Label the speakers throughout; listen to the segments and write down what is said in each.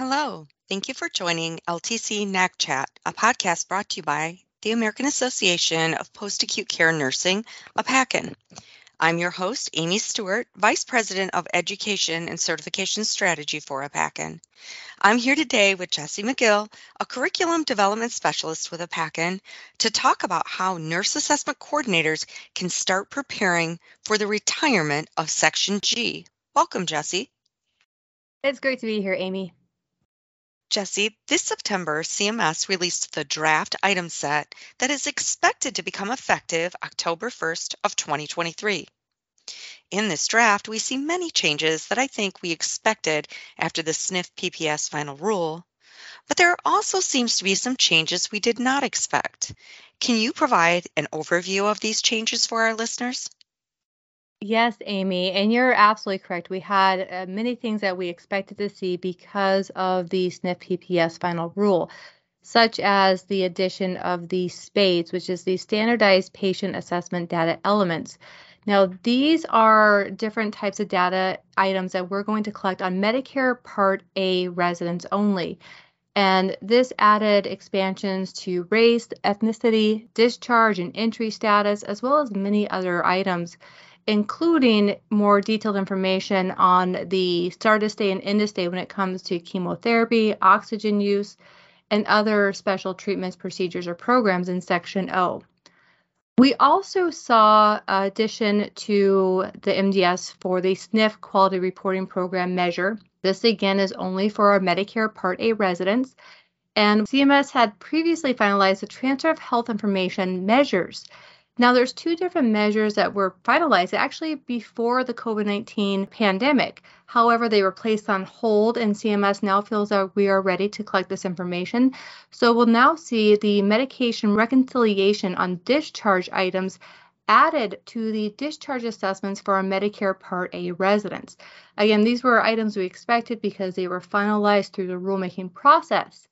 Speaker 1: Hello. Thank you for joining LTC NAC Chat, a podcast brought to you by the American Association of Post Acute Care Nursing, AAPACN. I'm your host, Amy Stewart, Vice President of Education and Certification Strategy for AAPACN. I'm here today with Jessie McGill, a Curriculum Development Specialist with AAPACN, to talk about how nurse assessment coordinators can start preparing for the retirement of Section G. Welcome, Jessie.
Speaker 2: It's great to be here, Amy.
Speaker 1: Jessie, this September, CMS released the draft item set that is expected to become effective October 1st of 2023. In this draft, we see many changes that I think we expected after the SNF PPS final rule, but there also seems to be some changes we did not expect. Can you provide an overview of these changes for our listeners?
Speaker 2: Yes, Amy, and you're absolutely correct. We had uh, many things that we expected to see because of the SNF PPS final rule, such as the addition of the SPADES, which is the Standardized Patient Assessment Data Elements. Now, these are different types of data items that we're going to collect on Medicare Part A residents only. And this added expansions to race, ethnicity, discharge, and entry status, as well as many other items including more detailed information on the start of stay and end of stay when it comes to chemotherapy, oxygen use, and other special treatments, procedures, or programs in Section O. We also saw addition to the MDS for the SNF Quality Reporting Program measure. This again is only for our Medicare Part A residents. And CMS had previously finalized the transfer of health information measures now, there's two different measures that were finalized actually before the COVID 19 pandemic. However, they were placed on hold, and CMS now feels that we are ready to collect this information. So, we'll now see the medication reconciliation on discharge items added to the discharge assessments for our Medicare Part A residents. Again, these were items we expected because they were finalized through the rulemaking process.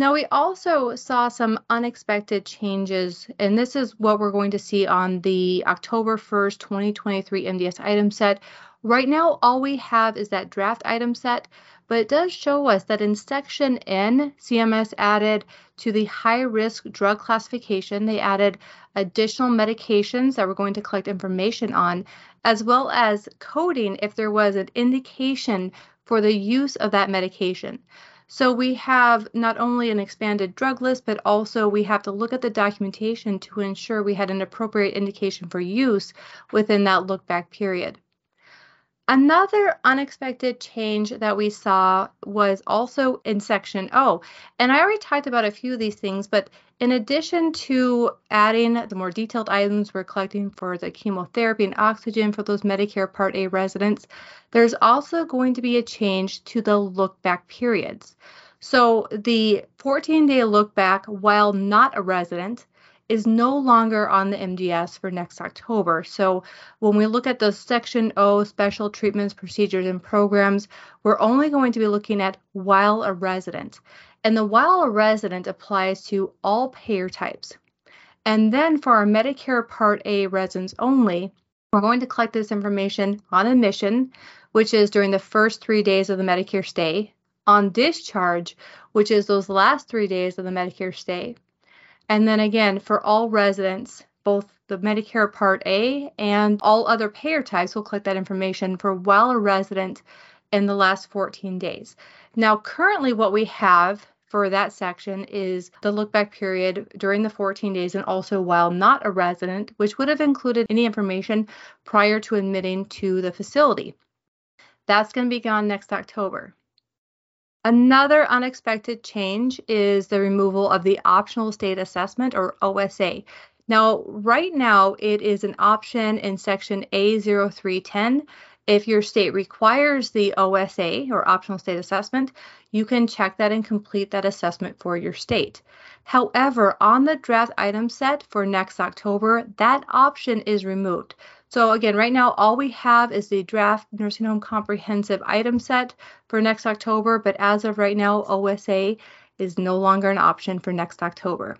Speaker 2: Now, we also saw some unexpected changes, and this is what we're going to see on the October 1st, 2023 MDS item set. Right now, all we have is that draft item set, but it does show us that in Section N, CMS added to the high risk drug classification, they added additional medications that we're going to collect information on, as well as coding if there was an indication for the use of that medication. So we have not only an expanded drug list, but also we have to look at the documentation to ensure we had an appropriate indication for use within that look back period. Another unexpected change that we saw was also in section O. And I already talked about a few of these things, but in addition to adding the more detailed items we're collecting for the chemotherapy and oxygen for those Medicare Part A residents, there's also going to be a change to the look back periods. So the 14 day look back while not a resident is no longer on the MDS for next October. So when we look at the Section O special treatments, procedures, and programs, we're only going to be looking at while a resident. And the while a resident applies to all payer types. And then for our Medicare Part A residents only, we're going to collect this information on admission, which is during the first three days of the Medicare stay, on discharge, which is those last three days of the Medicare stay, and then again, for all residents, both the Medicare Part A and all other payer types will collect that information for while a resident in the last 14 days. Now, currently, what we have for that section is the look back period during the 14 days and also while not a resident, which would have included any information prior to admitting to the facility. That's going to be gone next October. Another unexpected change is the removal of the optional state assessment or OSA. Now, right now, it is an option in section A0310. If your state requires the OSA or optional state assessment, you can check that and complete that assessment for your state. However, on the draft item set for next October, that option is removed. So again, right now, all we have is the draft nursing home comprehensive item set for next October, but as of right now, OSA is no longer an option for next October.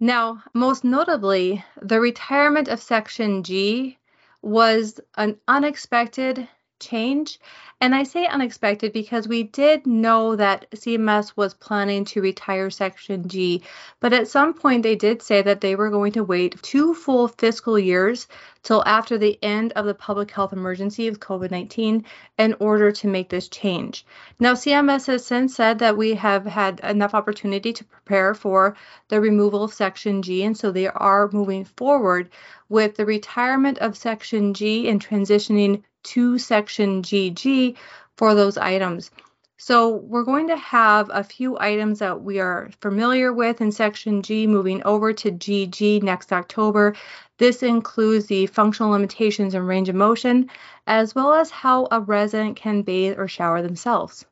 Speaker 2: Now, most notably, the retirement of Section G was an unexpected change. And I say unexpected because we did know that CMS was planning to retire Section G, but at some point they did say that they were going to wait two full fiscal years till after the end of the public health emergency of COVID 19 in order to make this change. Now, CMS has since said that we have had enough opportunity to prepare for the removal of Section G, and so they are moving forward with the retirement of Section G and transitioning to Section GG for those items. So we're going to have a few items that we are familiar with in Section G moving over to GG next October. This includes the functional limitations and range of motion, as well as how a resident can bathe or shower themselves.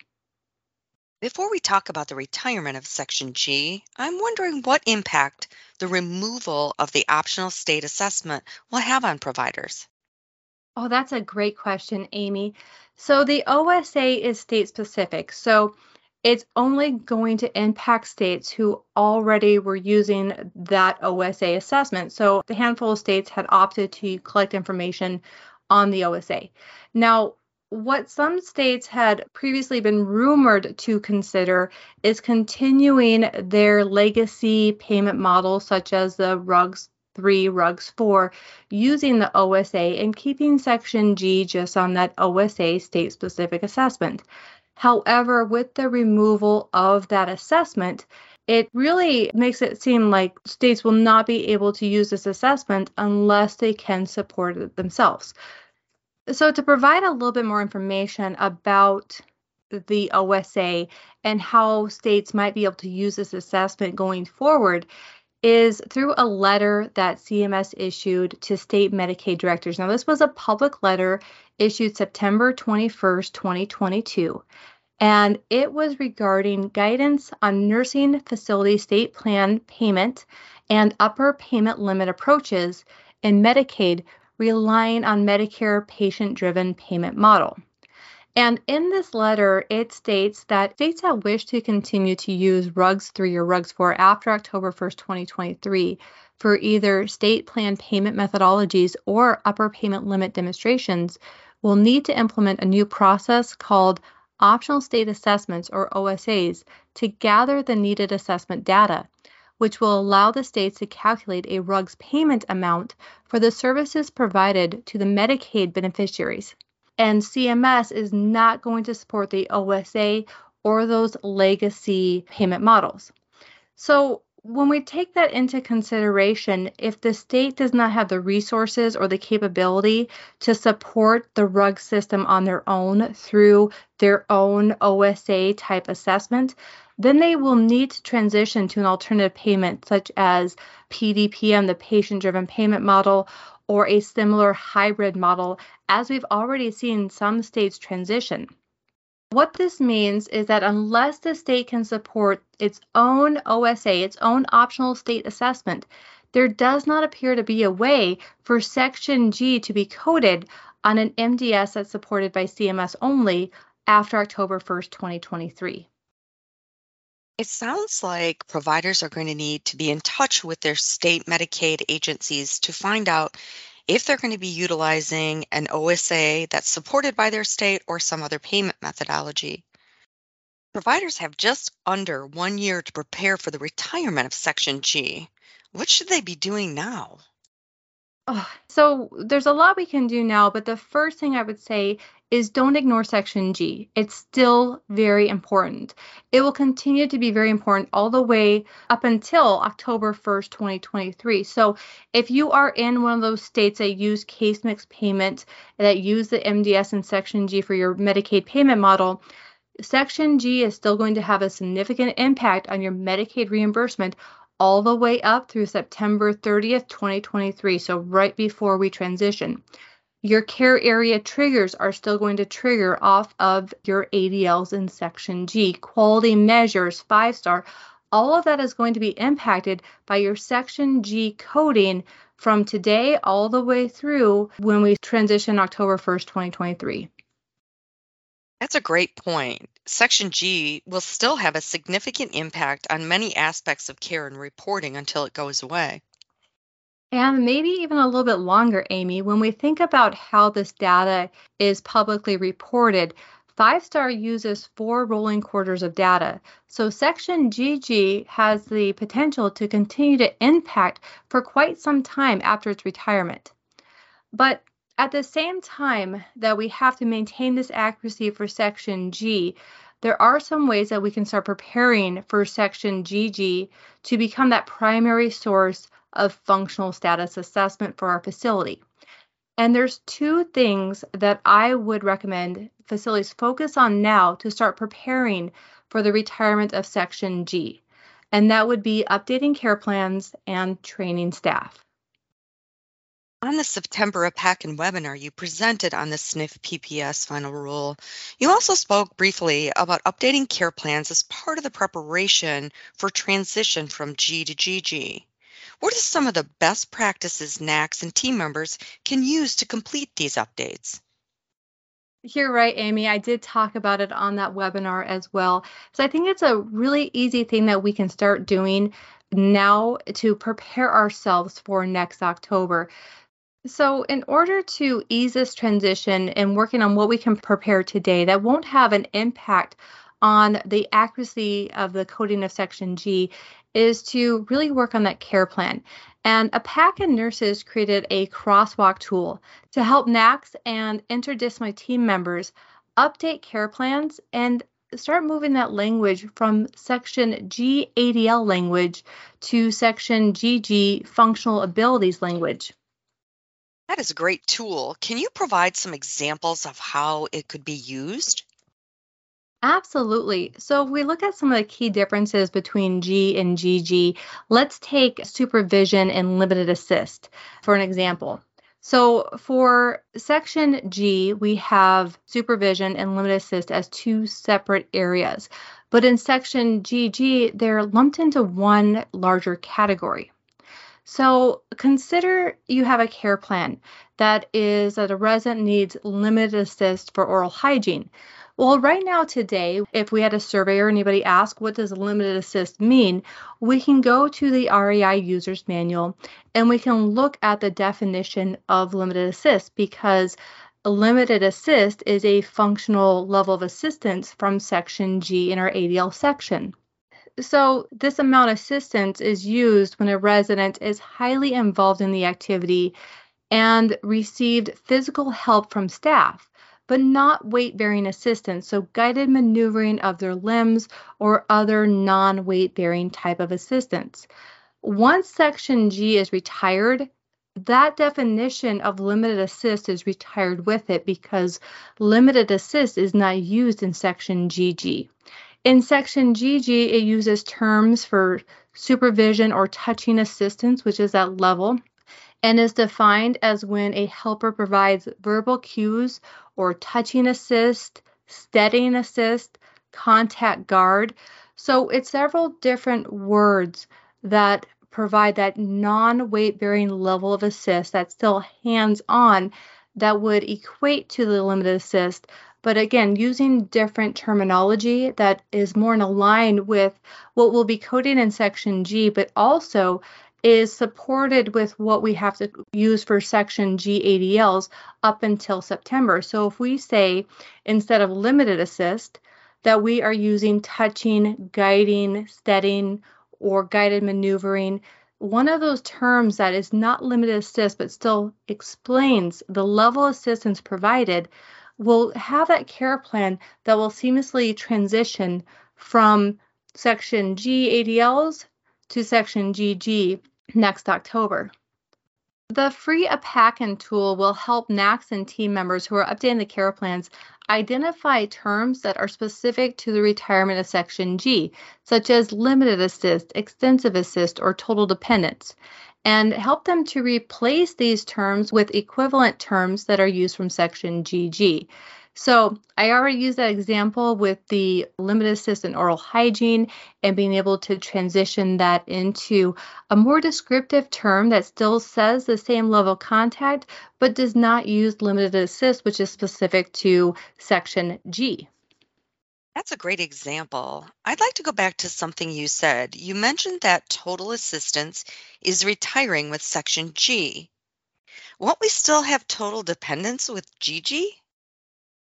Speaker 1: Before we talk about the retirement of Section G, I'm wondering what impact the removal of the optional state assessment will have on providers.
Speaker 2: Oh, that's a great question, Amy. So the OSA is state specific. So it's only going to impact states who already were using that OSA assessment. So the handful of states had opted to collect information on the OSA. Now, what some states had previously been rumored to consider is continuing their legacy payment model, such as the RUGS 3, RUGS 4, using the OSA and keeping Section G just on that OSA state specific assessment. However, with the removal of that assessment, it really makes it seem like states will not be able to use this assessment unless they can support it themselves. So, to provide a little bit more information about the OSA and how states might be able to use this assessment going forward, is through a letter that CMS issued to state Medicaid directors. Now, this was a public letter issued September 21st, 2022, and it was regarding guidance on nursing facility state plan payment and upper payment limit approaches in Medicaid relying on Medicare patient driven payment model. And in this letter, it states that states that wish to continue to use RUGS 3 or RUGS 4 after October 1st, 2023, for either state plan payment methodologies or upper payment limit demonstrations will need to implement a new process called optional state assessments or OSAs to gather the needed assessment data, which will allow the states to calculate a RUGS payment amount for the services provided to the Medicaid beneficiaries and CMS is not going to support the OSA or those legacy payment models. So, when we take that into consideration, if the state does not have the resources or the capability to support the RUG system on their own through their own OSA type assessment, then they will need to transition to an alternative payment such as PDPM, the patient driven payment model, or a similar hybrid model, as we've already seen some states transition. What this means is that unless the state can support its own OSA, its own optional state assessment, there does not appear to be a way for Section G to be coded on an MDS that's supported by CMS only after October 1st, 2023.
Speaker 1: It sounds like providers are going to need to be in touch with their state Medicaid agencies to find out if they're going to be utilizing an OSA that's supported by their state or some other payment methodology. Providers have just under one year to prepare for the retirement of Section G. What should they be doing now?
Speaker 2: So there's a lot we can do now, but the first thing I would say is don't ignore Section G. It's still very important. It will continue to be very important all the way up until October 1st, 2023. So if you are in one of those states that use case mix payment, that use the MDS and Section G for your Medicaid payment model, Section G is still going to have a significant impact on your Medicaid reimbursement all the way up through September 30th, 2023, so right before we transition. Your care area triggers are still going to trigger off of your ADLs in Section G. Quality measures, five star, all of that is going to be impacted by your Section G coding from today all the way through when we transition October 1st, 2023.
Speaker 1: That's a great point. Section G will still have a significant impact on many aspects of care and reporting until it goes away.
Speaker 2: And maybe even a little bit longer, Amy, when we think about how this data is publicly reported, Five Star uses four rolling quarters of data. So Section GG has the potential to continue to impact for quite some time after its retirement. But at the same time that we have to maintain this accuracy for Section G, there are some ways that we can start preparing for Section GG to become that primary source of functional status assessment for our facility. And there's two things that I would recommend facilities focus on now to start preparing for the retirement of Section G. And that would be updating care plans and training staff.
Speaker 1: On the September AAPACN webinar, you presented on the SNF PPS final rule. You also spoke briefly about updating care plans as part of the preparation for transition from G to GG. What are some of the best practices NACs and team members can use to complete these updates?
Speaker 2: You're right, Amy. I did talk about it on that webinar as well. So I think it's a really easy thing that we can start doing now to prepare ourselves for next October. So, in order to ease this transition and working on what we can prepare today that won't have an impact on the accuracy of the coding of Section G, is to really work on that care plan. And AAPACN nurses created a crosswalk tool to help NACs and interdisciplinary team members update care plans and start moving that language from section G ADL language to section GG functional abilities language.
Speaker 1: That is a great tool. Can you provide some examples of how it could be used?
Speaker 2: Absolutely. So, if we look at some of the key differences between G and GG, let's take supervision and limited assist for an example. So, for section G, we have supervision and limited assist as two separate areas. But in section GG, they're lumped into one larger category. So, consider you have a care plan that is that a resident needs limited assist for oral hygiene. Well, right now, today, if we had a survey or anybody ask, what does limited assist mean? We can go to the RAI user's manual and we can look at the definition of limited assist because limited assist is a functional level of assistance from section G in our ADL section. So, this amount of assistance is used when a resident is highly involved in the activity and received physical help from staff but not weight bearing assistance, so guided maneuvering of their limbs or other non weight bearing type of assistance. Once Section G is retired, that definition of limited assist is retired with it because limited assist is not used in Section GG. In Section GG, it uses terms for supervision or touching assistance, which is that level, and is defined as when a helper provides verbal cues or touching assist, steadying assist, contact guard. So it's several different words that provide that non weight bearing level of assist that's still hands on that would equate to the limited assist. But again, using different terminology that is more in line with what we'll be coded in section G, but also is supported with what we have to use for section G ADLs up until September. So if we say instead of limited assist, that we are using touching, guiding, steadying, or guided maneuvering, one of those terms that is not limited assist but still explains the level of assistance provided will have that care plan that will seamlessly transition from section G ADLs to section GG next October. The free AAPACN tool will help NACs and team members who are updating the care plans identify terms that are specific to the retirement of Section G, such as limited assist, extensive assist, or total dependence, and help them to replace these terms with equivalent terms that are used from Section GG. So I already used that example with the limited assistant oral hygiene and being able to transition that into a more descriptive term that still says the same level of contact, but does not use limited assist, which is specific to section G.
Speaker 1: That's a great example. I'd like to go back to something you said. You mentioned that total assistance is retiring with Section G. Won't we still have total dependence with GG?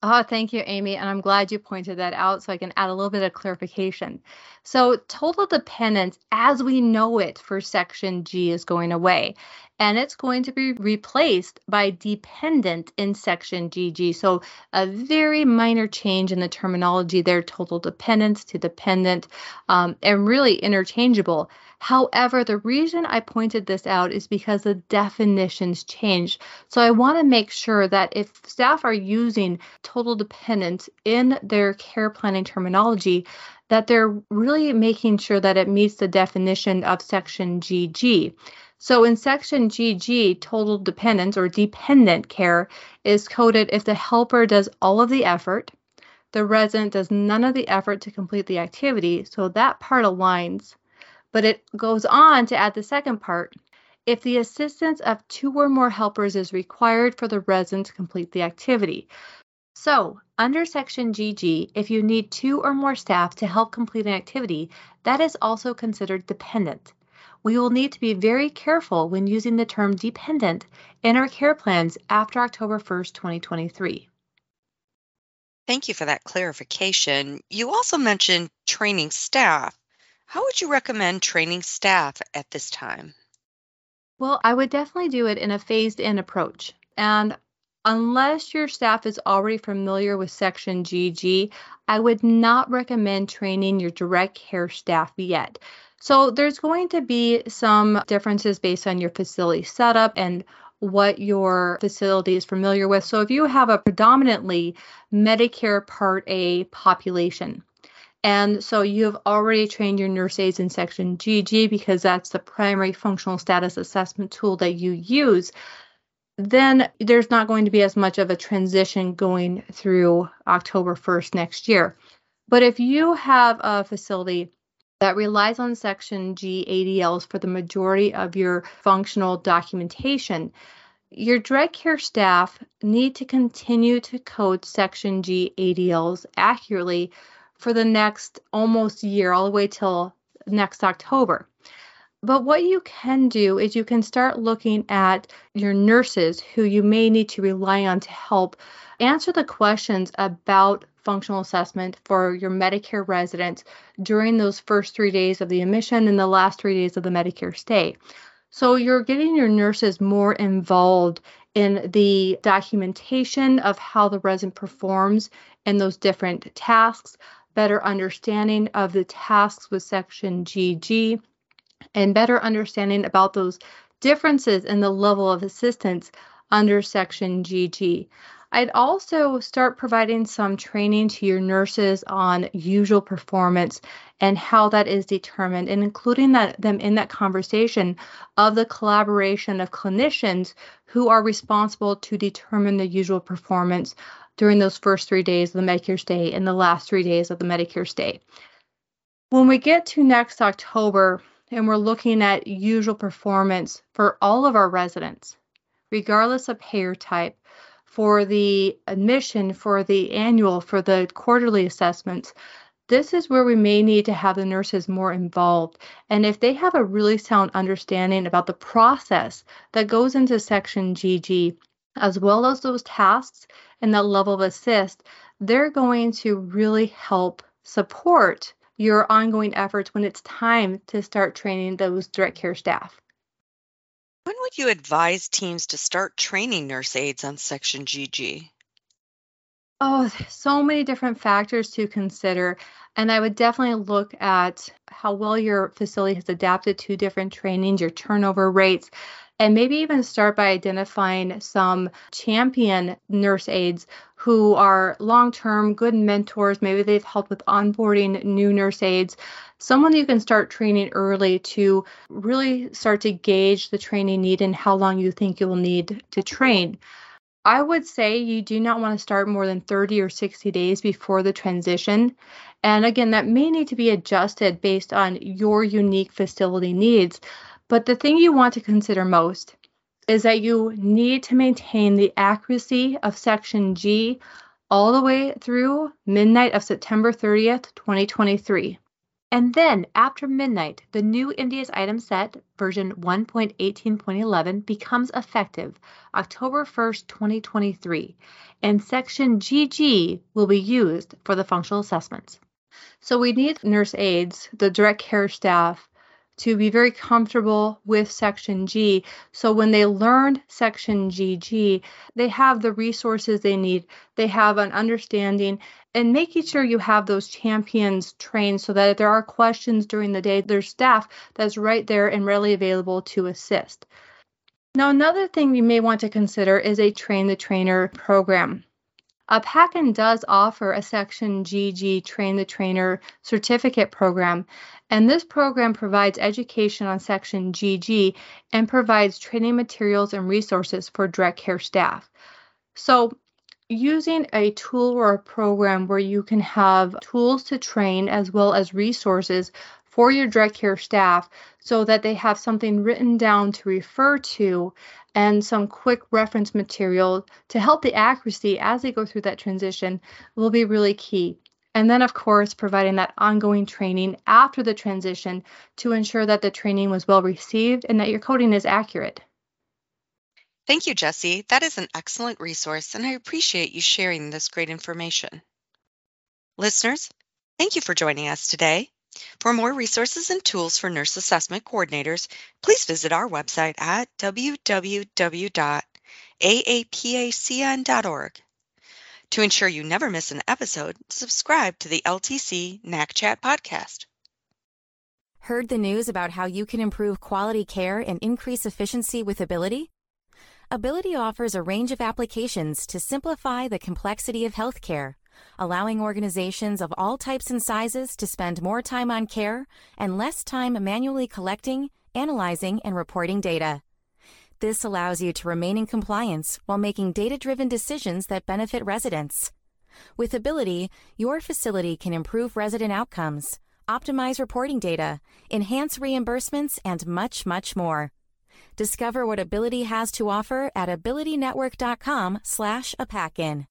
Speaker 2: Oh, thank you, Amy. And I'm glad you pointed that out so I can add a little bit of clarification. So, total dependence, as we know it for Section G, is going away and it's going to be replaced by dependent in section GG. So a very minor change in the terminology there, total dependence to dependent, um, and really interchangeable. However, the reason I pointed this out is because the definitions change. So I want to make sure that if staff are using total dependence in their care planning terminology, that they're really making sure that it meets the definition of section GG. So in section GG, total dependence or dependent care is coded if the helper does all of the effort, the resident does none of the effort to complete the activity, so that part aligns. But it goes on to add the second part. If the assistance of two or more helpers is required for the resident to complete the activity. So, under section GG, if you need two or more staff to help complete an activity, that is also considered dependent we will need to be very careful when using the term dependent in our care plans after October 1st, 2023.
Speaker 1: Thank you for that clarification. You also mentioned training staff. How would you recommend training staff at this time?
Speaker 2: Well, I would definitely do it in a phased in approach. And unless your staff is already familiar with Section GG, I would not recommend training your direct care staff yet. So there's going to be some differences based on your facility setup and what your facility is familiar with. So if you have a predominantly Medicare Part A population, and so you've already trained your nurse aides in section GG because that's the primary functional status assessment tool that you use, then there's not going to be as much of a transition going through October 1st next year. But if you have a facility that relies on Section G ADLs for the majority of your functional documentation. Your direct care staff need to continue to code Section G ADLs accurately for the next almost year, all the way till next October. But what you can do is you can start looking at your nurses who you may need to rely on to help answer the questions about functional assessment for your Medicare residents during those first three days of the admission and the last three days of the Medicare stay. So you're getting your nurses more involved in the documentation of how the resident performs in those different tasks, better understanding of the tasks with section GG, and better understanding about those differences in the level of assistance under section GG. I'd also start providing some training to your nurses on usual performance and how that is determined, and including that, them in that conversation of the collaboration of clinicians who are responsible to determine the usual performance during those first three days of the Medicare stay and the last three days of the Medicare stay. When we get to next October and we're looking at usual performance for all of our residents, regardless of payer type, for the admission, for the annual, for the quarterly assessments, this is where we may need to have the nurses more involved. And if they have a really sound understanding about the process that goes into Section GG, as well as those tasks and the level of assist, they're going to really help support your ongoing efforts when it's time to start training those direct care staff.
Speaker 1: When would you advise teams to start training nurse aides on Section GG?
Speaker 2: Oh, so many different factors to consider. And I would definitely look at how well your facility has adapted to different trainings, your turnover rates, and maybe even start by identifying some champion nurse aides who are long term good mentors. Maybe they've helped with onboarding new nurse aides. Someone you can start training early to really start to gauge the training need and how long you think you will need to train. I would say you do not want to start more than 30 or 60 days before the transition. And again, that may need to be adjusted based on your unique facility needs. But the thing you want to consider most is that you need to maintain the accuracy of section G all the way through midnight of September 30th, 2023. And then after midnight, the new MDS item set version 1.18.11 becomes effective October 1st, 2023, and section GG will be used for the functional assessments. So we need nurse aides, the direct care staff, to be very comfortable with Section G. So when they learn Section GG, they have the resources they need, they have an understanding, and making sure you have those champions trained so that if there are questions during the day, there's staff that's right there and readily available to assist. Now, another thing you may want to consider is a train the trainer program. Uh, PACN does offer a Section GG Train the Trainer certificate program, and this program provides education on Section GG and provides training materials and resources for direct care staff. So, using a tool or a program where you can have tools to train as well as resources for your direct care staff so that they have something written down to refer to and some quick reference material to help the accuracy as they go through that transition will be really key. And then, of course, providing that ongoing training after the transition to ensure that the training was well received and that your coding is accurate.
Speaker 1: Thank you, Jessie. That is an excellent resource, and I appreciate you sharing this great information. Listeners, thank you for joining us today. For more resources and tools for nurse assessment coordinators, please visit our website at www.aapacn.org. To ensure you never miss an episode, subscribe to the LTC NAC Chat podcast.
Speaker 3: Heard the news about how you can improve quality care and increase efficiency with Ability? Ability offers a range of applications to simplify the complexity of healthcare allowing organizations of all types and sizes to spend more time on care and less time manually collecting, analyzing, and reporting data. This allows you to remain in compliance while making data driven decisions that benefit residents. With Ability, your facility can improve resident outcomes, optimize reporting data, enhance reimbursements, and much, much more. Discover what Ability has to offer at abilitynetwork.com slash APACN.